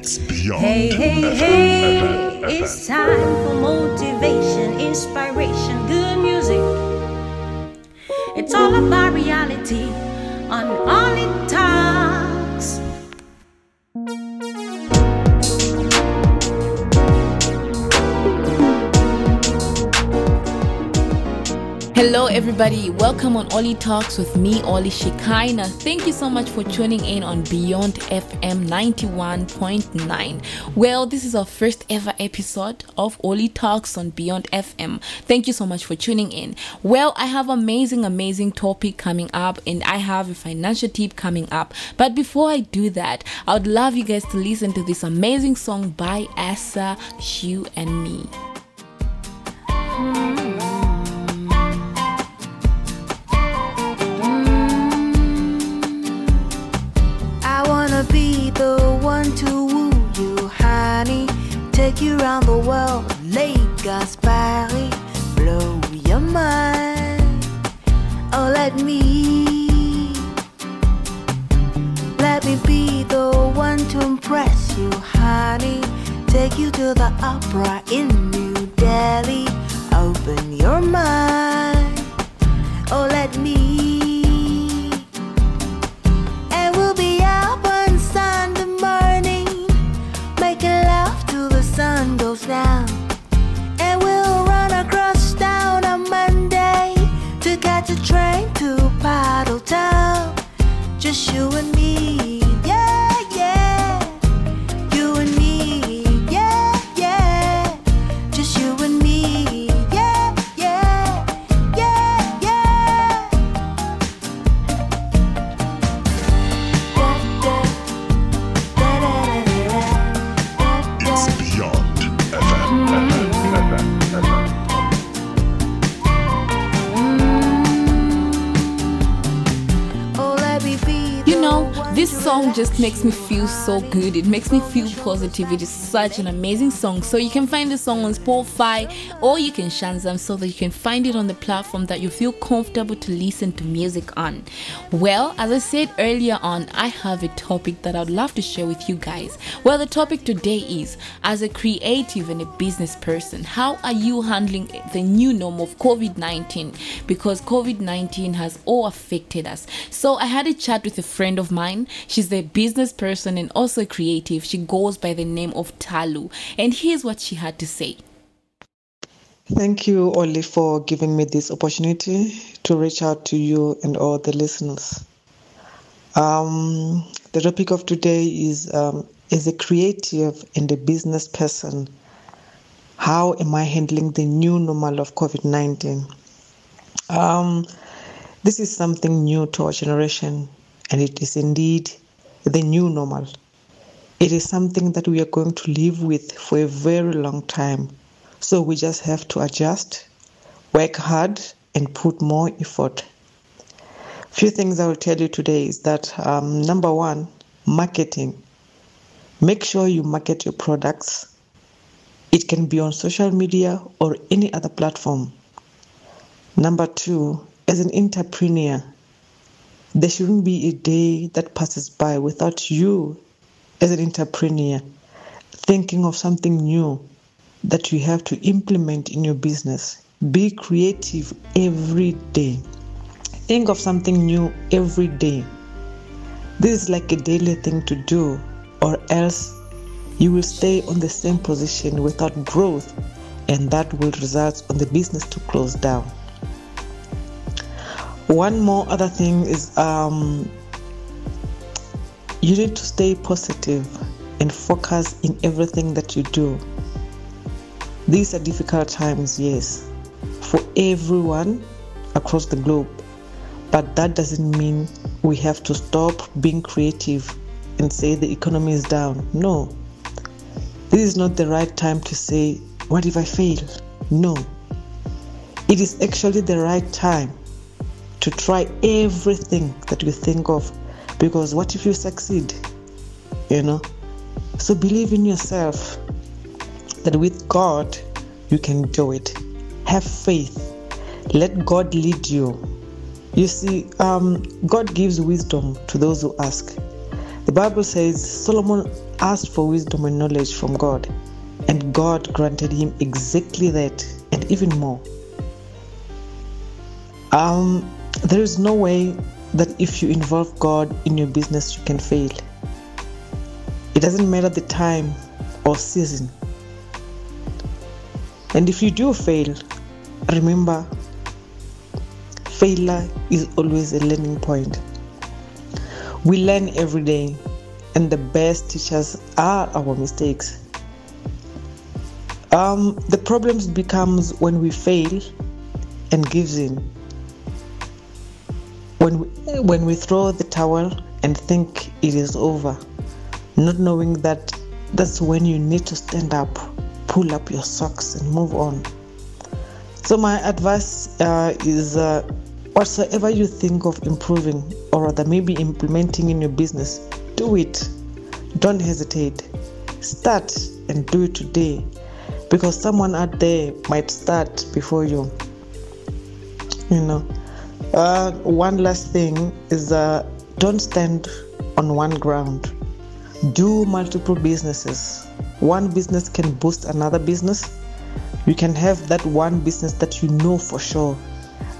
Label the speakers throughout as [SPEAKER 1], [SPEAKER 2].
[SPEAKER 1] It's beyond.
[SPEAKER 2] Hey, hey, hey, it's time for motivation, inspiration, good music. It's all about reality on Oli Talks.
[SPEAKER 3] Hello, everybody. Welcome on Oli Talks with me, Oli Shekinah. Thank you so much for tuning in on Beyond FM 91.9. Well, this is our first ever episode of Oli Talks on Beyond FM. Thank you so much for tuning in. Well, I have amazing, amazing topic coming up, and I have a financial tip coming up. But before I do that, I would love you guys to listen to this amazing song by Asa, You, and Me.
[SPEAKER 4] I Take you around the world, Lagos, Paris, blow your mind. Oh, let me, let me be the one to impress you, honey. Take you to the opera in just
[SPEAKER 3] makes me feel so good. It makes me feel positive. It is such an amazing song. So you can find the song on Spotify or you can Shazam so that you can find it on the platform that you feel comfortable to listen to music on. Well, as I said earlier on, I have a topic that I'd love to share with you guys. Well, the topic today is as a creative and a business person, how are you handling the new norm of COVID 19? Because COVID 19 has all affected us. So I had a chat with a friend of mine. She's a business person and also creative. She goes by the name of Talu. And here's what she had to say.
[SPEAKER 5] Thank you, Oli, for giving me this opportunity to reach out to you and all the listeners. Um, the topic of today is um, as a creative and a business person, how am I handling the new normal of COVID 19? Um, this is something new to our generation, and it is indeed the new normal. It is something that we are going to live with for a very long time. So we just have to adjust, work hard, and put more effort. Few things I will tell you today is that um, number one, marketing. Make sure you market your products. It can be on social media or any other platform. Number two, as an entrepreneur, there shouldn't be a day that passes by without you, as an entrepreneur, thinking of something new that you have to implement in your business. Be creative every day. Think of something new every day. This is like a daily thing to do, or else you will stay on the same position without growth, and that will result on the business to close down. One more other thing is um, you need to stay positive and focus in everything that you do. These are difficult times, yes, for everyone across the globe. But that doesn't mean we have to stop being creative and say the economy is down. No. This is not the right time to say, What if I fail? No. It is actually the right time to try everything that you think of because what if you succeed? You know? So believe in yourself that with God you can do it. Have faith. Let God lead you. You see, um, God gives wisdom to those who ask. The Bible says Solomon asked for wisdom and knowledge from God, and God granted him exactly that and even more. Um, there is no way that if you involve God in your business, you can fail. It doesn't matter the time or season. And if you do fail, remember failure is always a learning point. We learn every day, and the best teachers are our mistakes. Um, the problems becomes when we fail and gives in. When we, when we throw the towel and think it is over, not knowing that that's when you need to stand up, pull up your socks, and move on. So my advice uh, is uh, whatsoever you think of improving or rather maybe implementing in your business, do it. Don't hesitate. Start and do it today because someone out there might start before you. You know. Uh, one last thing is uh, don't stand on one ground. Do multiple businesses. One business can boost another business. You can have that one business that you know for sure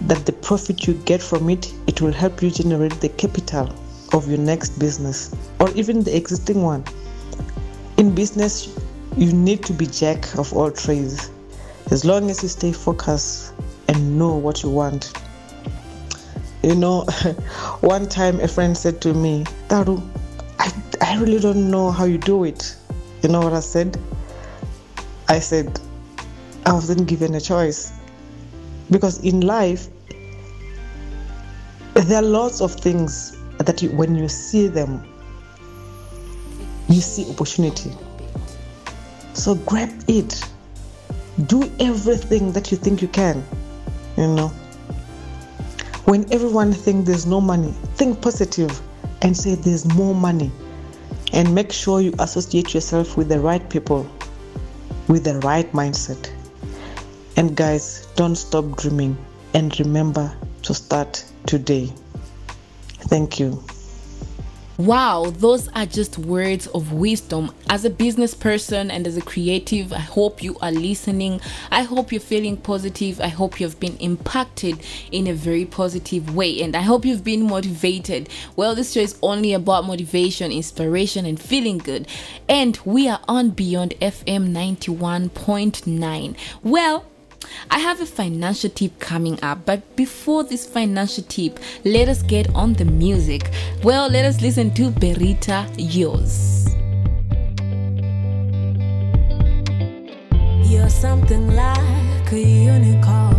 [SPEAKER 5] that the profit you get from it it will help you generate the capital of your next business or even the existing one in business you need to be jack of all trades as long as you stay focused and know what you want you know one time a friend said to me taru I, I really don't know how you do it. You know what i said? I said i wasn't given a choice. Because in life there are lots of things that you, when you see them you see opportunity. So grab it. Do everything that you think you can you know when everyone thinks there's no money think positive and say there's more money and make sure you associate yourself with the right people with the right mindset and guys, don't stop dreaming and remember to start today. Thank you.
[SPEAKER 3] Wow, those are just words of wisdom. As a business person and as a creative, I hope you are listening. I hope you're feeling positive. I hope you've been impacted in a very positive way. And I hope you've been motivated. Well, this show is only about motivation, inspiration, and feeling good. And we are on Beyond FM 91.9. Well, I have a financial tip coming up, but before this financial tip, let us get on the music. Well, let us listen to Berita Yours.
[SPEAKER 6] You're something like a unicorn.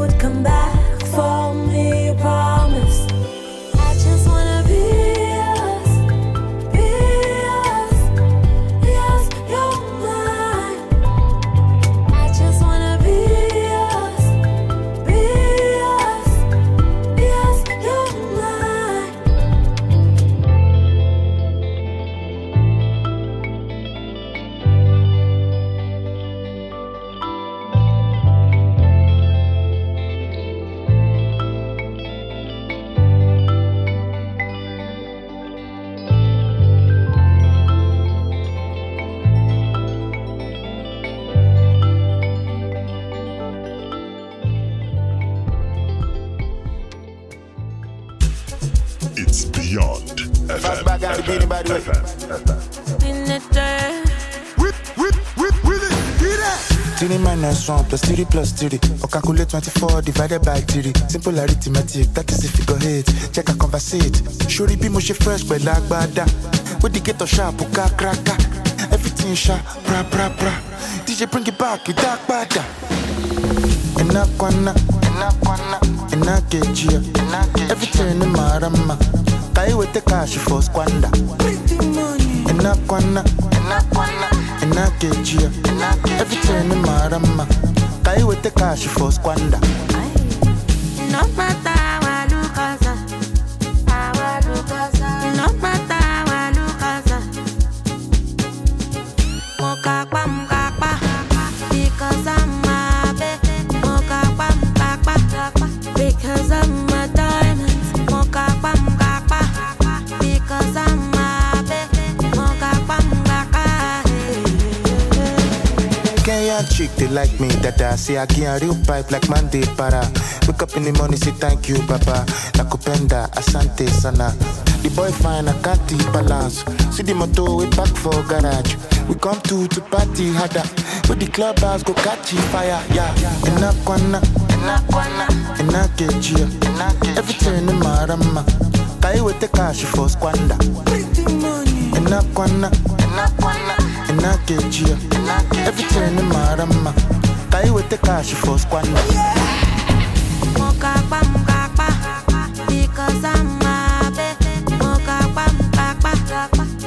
[SPEAKER 6] Would come back
[SPEAKER 1] beyond FM.
[SPEAKER 7] bag and the beanie, by the way.
[SPEAKER 1] FM.
[SPEAKER 6] In the dirt.
[SPEAKER 7] Three minus one plus three plus three. Or calculate 24 divided by three. Simple arithmetic, that is if you go hit. Check a conversate. Shuri be mushy fresh, but like bada. With the ghetto sharp, uka kraka. Everything sharp, pra pra pra. DJ bring it back, you dark bada. Enakwana, enakwana, enakejia. Everything in marama. Kai the cash for squander. Enakwana, enakejia. Everything in marama. The cash for squander.
[SPEAKER 6] No matter
[SPEAKER 7] like me, dada. Say I get a real pipe like Monday para. Wake up in the morning, say thank you, Baba. Nakupenda, asante sana. The boy fine, I can't balance. See the motor, we back for garage. We come to to party harder. With the clubhouse go catch fire, yeah. Enakwana, enakwana, enakejia. Everything in marama. Kai with the cash for squander. Enakwana, enakwana, enakejia. Everything in marama. Kai with the cash for squander.
[SPEAKER 6] Mokakpa mokakpa, because I'm a baby. Mokakpa mokakpa,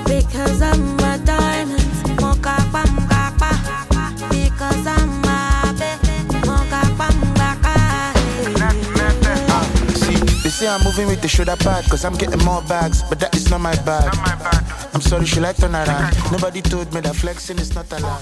[SPEAKER 6] because I'm a diamond. Because I'm a baby. Mokakpa mokakpa.
[SPEAKER 7] See, they say I'm moving with the shoulder pad Cause I'm getting more bags, but that is not my bag I'm sorry, she like turn around Nobody told me that flexing is not allowed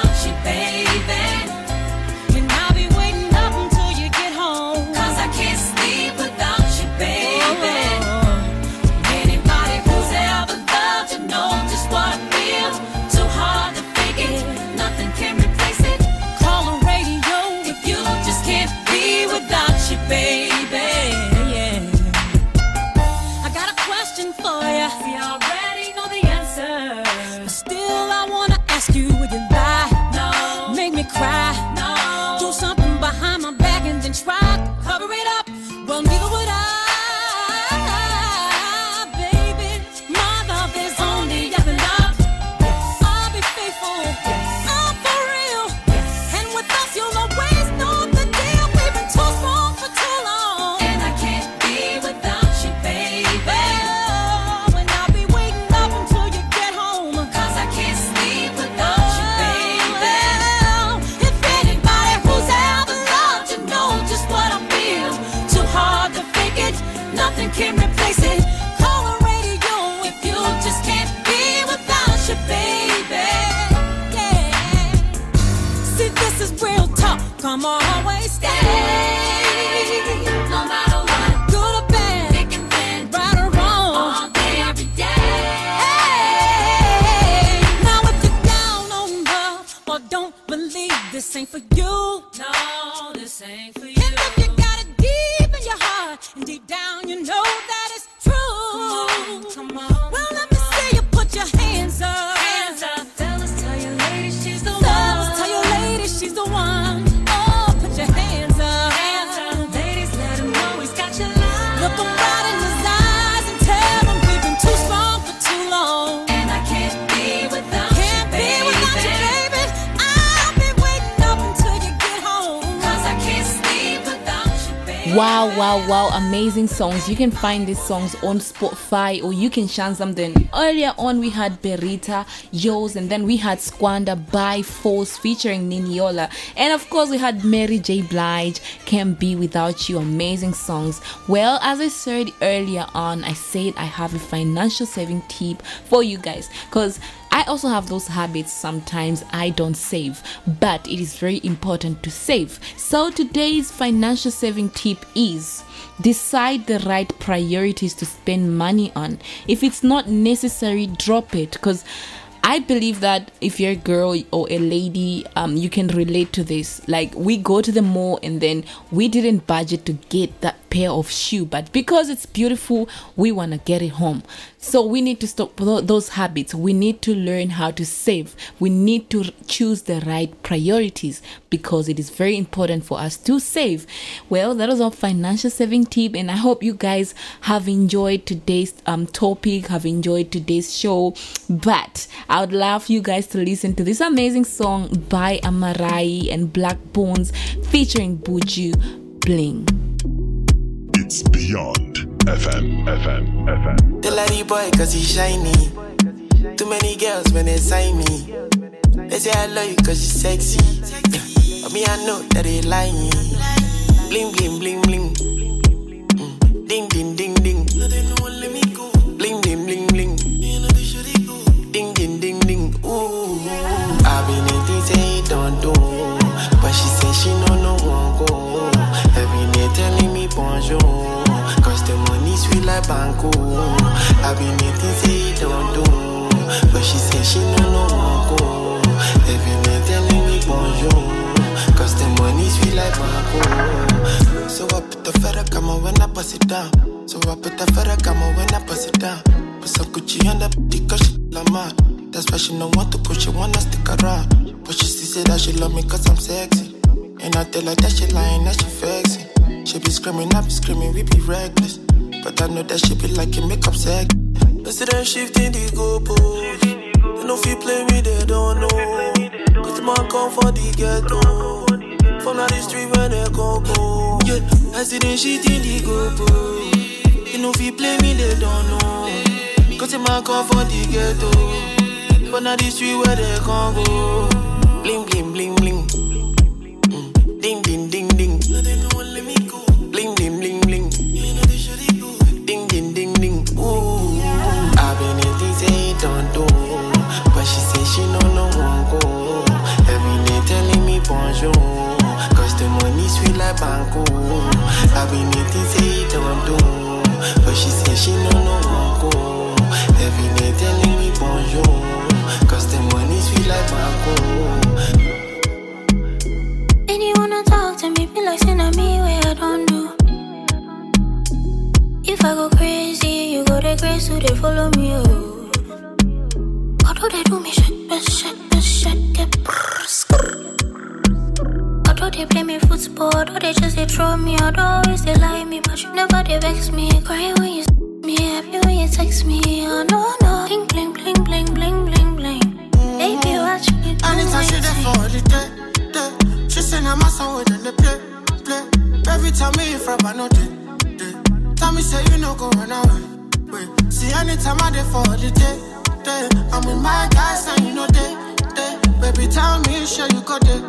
[SPEAKER 8] for you. Come on,
[SPEAKER 3] Wow, wow, wow, amazing songs. You can find these songs on Spotify or you can chance them. Then earlier on, we had Berita, Yours, and then we had Squander by Force featuring Niniola. And of course, we had Mary J. Blige, Can't Be Without You, amazing songs. Well, as I said earlier on, I said I have a financial saving tip for you guys because I also have those habits sometimes I don't save, but it is very important to save. So today's financial saving tip is decide the right priorities to spend money on. If it's not necessary, drop it because I believe that if you're a girl or a lady, um, you can relate to this. Like we go to the mall and then we didn't budget to get that pair of shoe, but because it's beautiful, we want to get it home. So we need to stop those habits. We need to learn how to save. We need to choose the right priorities because it is very important for us to save. Well, that was our financial saving tip, and I hope you guys have enjoyed today's um topic, have enjoyed today's show. But I would love you guys to listen to this amazing song by Amaarae and Black Bones featuring Buju Bling.
[SPEAKER 1] It's Beyond FM. FM. FM.
[SPEAKER 9] The lady boy, cause he shiny. Too many girls when they sign me. They say I love you cause you sexy. Yeah. But me, I know that they lying. Bling, bling, bling, bling. Mm. Ding, ding, ding, ding. But she say she no no won't go. Every day telling me bonjour. Cause the money sweet like banco. Oh. I been in things say don't do. But she say she no no won't go. Every day telling me bonjour. Cause the money sweet like banco. Oh. So I put the feather come on when I bust it down. So I put the feather come on when I bust it down. Put some Gucci on the cause she la mad. That's why she don't want to go, she wanna stick around. But she still say that she love me cause I'm sexy. And I tell her that she lying, that she flexing. She be screaming, I be screaming, we be reckless. But I know that she be liking makeup sex. President shifting the goalpost. Oh. They no feel play me, they don't know. Cause man come for the ghetto. From the street where they go go. Yeah, president shifting the goalpost. Oh. They no feel play me, they don't know. Cause man come for the ghetto. From the street where they can go. Been
[SPEAKER 6] Although they play me football, although they just they throw me, although always they lie me, but you never they vex me. Crying when you me, happy when you text me, oh no, no. Bling, bling, bling, bling, bling, bling, bling. Baby, watch me
[SPEAKER 9] Anytime she there for the day, day. She say na my song with the play, play. Every time me from I know day, day. Tell me say you no go run away, wait. See anytime I there for the day, day. I'm with my guys and you know day, day. Baby tell me sure you go day,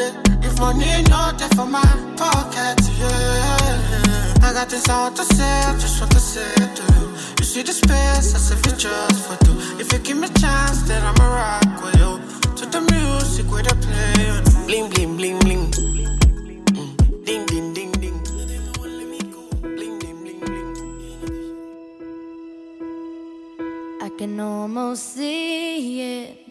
[SPEAKER 9] day. If money no there for my pocket, yeah. I got this I want to say, just want to say to you. You see the space, say if it's just for two. If you give me a chance, then I'ma rock with you. To the music with the play. know. Bling bling bling bling. Mm. Ding ding ding.
[SPEAKER 6] I can almost see it.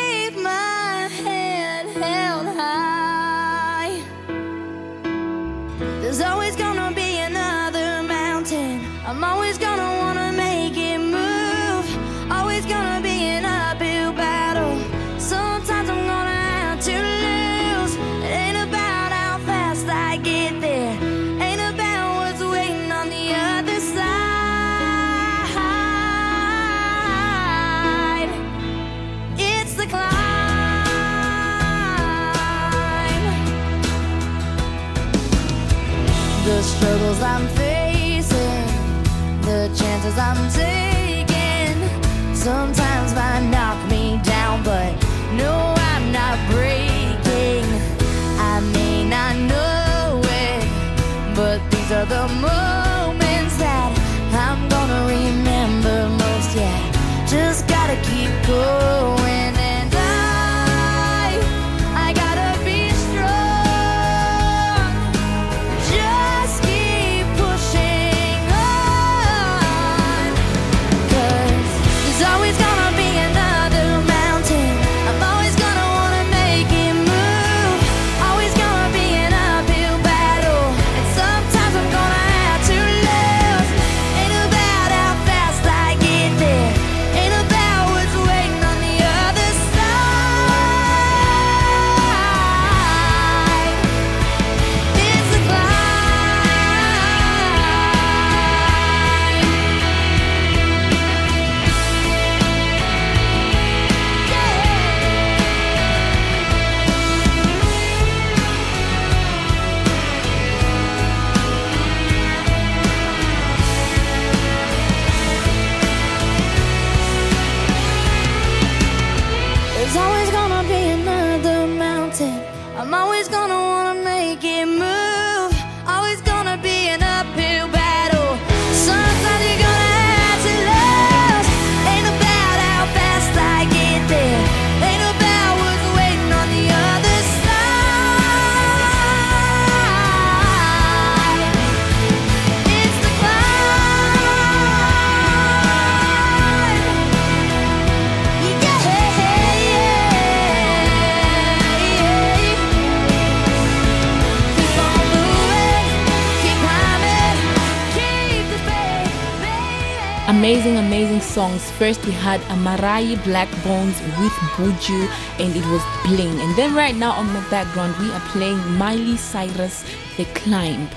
[SPEAKER 4] struggles I'm facing, the chances I'm taking, sometimes by knock
[SPEAKER 3] songs. First, we had Amaarae Black Bones with Buju, and it was Bling. And then, right now, on the background, we are playing Miley Cyrus The Climb.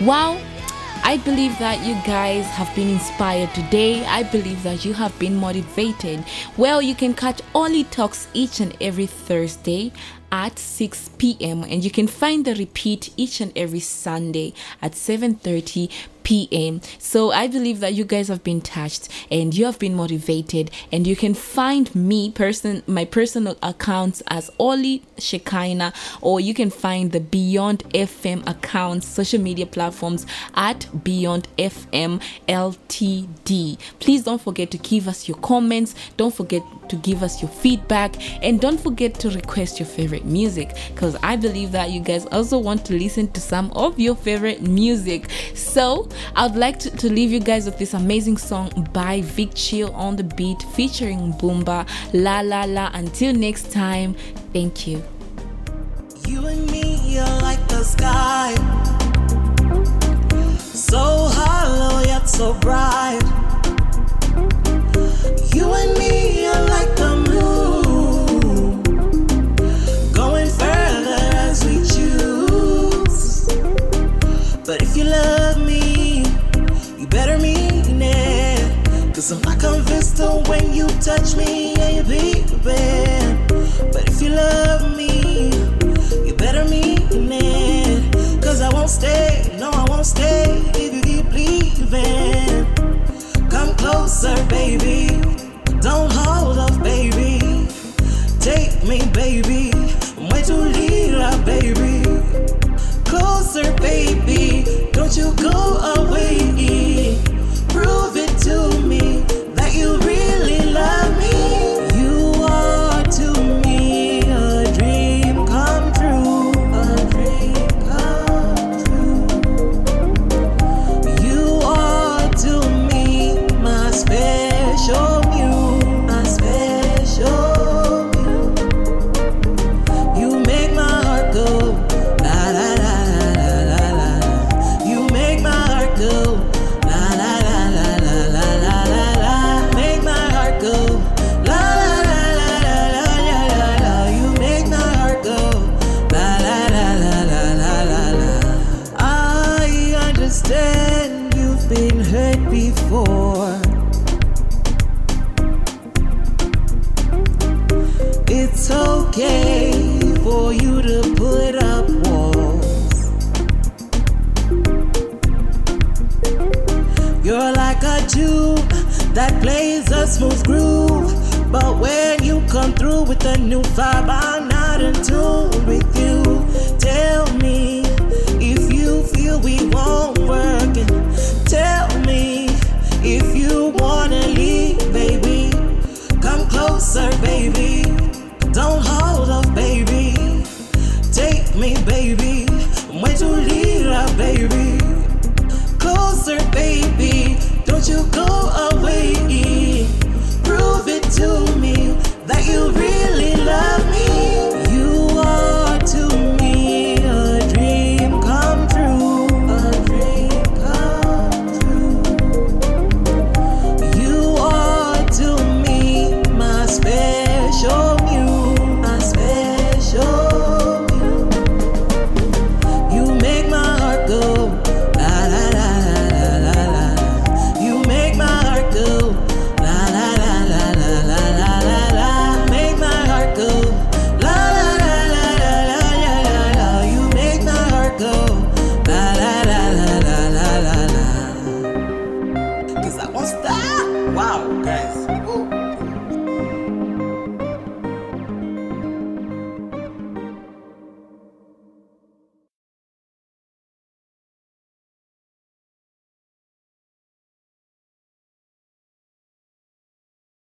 [SPEAKER 3] Wow, I believe that you guys have been inspired today. I believe that you have been motivated. Well, you can catch Oli Talks each and every Thursday at 6 p.m. and you can find the repeat each and every Sunday at 7:30 p.m. So I believe that you guys have been touched and you have been motivated and you can find me person my personal accounts as Oli Shekinah or you can find the Beyond FM accounts social media platforms at Beyond FM LTD. Please don't forget to give us your comments, don't forget to give us your feedback and don't forget to request your favorite music because I believe that you guys also want to listen to some of your favorite music. So I'd like to, to leave you guys with this amazing song by Vic Chill on the beat featuring Boomba La La La. Until next time, thank you.
[SPEAKER 10] You and me are like the sky. So hollow yet so bright. You and me are like convinced of when you touch me, yeah, you baby. But if you love me, you better mean it. Cause I won't stay, no, I won't stay if you keep leaving. Come closer, baby. It's okay for you to put up walls. You're like a Jew that plays a smooth groove. But when you come through with a new vibe, I'm not in tune with you. Tell me if you feel we won't work. And tell me if you wanna leave, baby. Come closer, baby. Don't hold up, baby. Take me, baby. I'm way too little, baby. Closer, baby. Don't you go away. Prove it to me that you really love me.